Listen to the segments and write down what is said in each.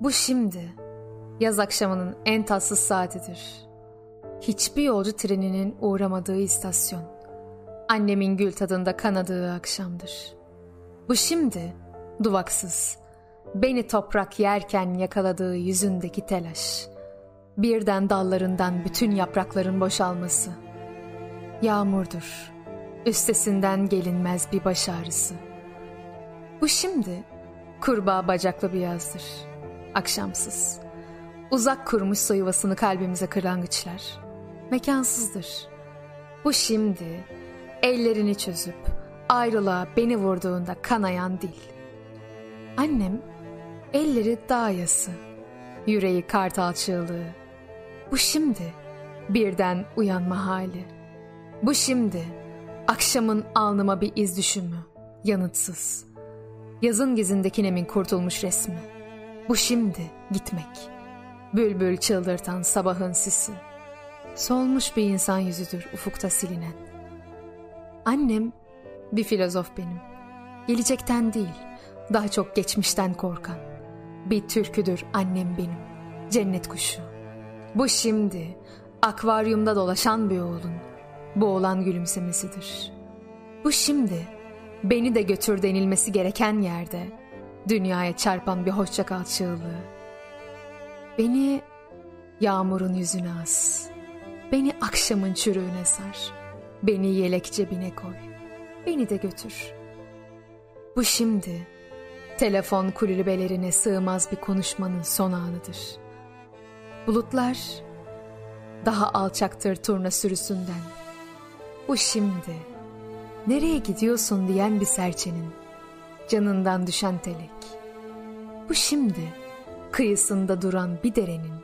Bu şimdi yaz akşamının en tatsız saatidir. Hiçbir yolcu treninin uğramadığı istasyon. Annemin gül tadında kanadığı akşamdır. Bu şimdi duvaksız. Beni toprak yerken yakaladığı yüzündeki telaş. Birden dallarından bütün yaprakların boşalması. Yağmurdur. Üstesinden gelinmez bir baş ağrısı. Bu şimdi kurbağa bacaklı bir yazdır. Akşamsız. Uzak kurmuş soyuvasını kalbimize kırlangıçlar. Mekansızdır. Bu şimdi ellerini çözüp ayrılığa beni vurduğunda kanayan dil. Annem elleri dağ yası, yüreği kartal çığlığı. Bu şimdi birden uyanma hali. Bu şimdi akşamın alnıma bir iz düşümü, yanıtsız. Yazın gizindeki nemin kurtulmuş resmi. Bu şimdi gitmek. Bülbül çıldırtan sabahın sisi. Solmuş bir insan yüzüdür ufukta silinen. Annem bir filozof benim. Gelecekten değil, daha çok geçmişten korkan. Bir türküdür annem benim, cennet kuşu. Bu şimdi akvaryumda dolaşan bir oğlun, boğulan gülümsemesidir. Bu şimdi beni de götür denilmesi gereken yerde, dünyaya çarpan bir hoşça kal çığlığı. Beni yağmurun yüzüne as, beni akşamın çürüğüne sar, beni yelek cebine koy, beni de götür. Bu şimdi telefon kulübelerine sığmaz bir konuşmanın son anıdır. Bulutlar daha alçaktır turna sürüsünden. Bu şimdi nereye gidiyorsun diyen bir serçenin canından düşen telek. Bu şimdi kıyısında duran bir derenin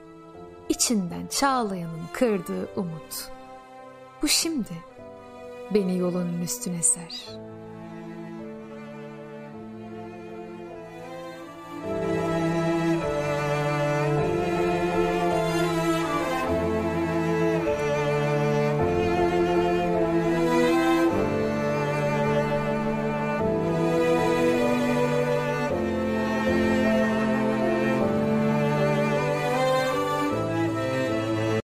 içinden çağlayanın kırdığı umut. Bu şimdi beni yolunun üstüne ser.''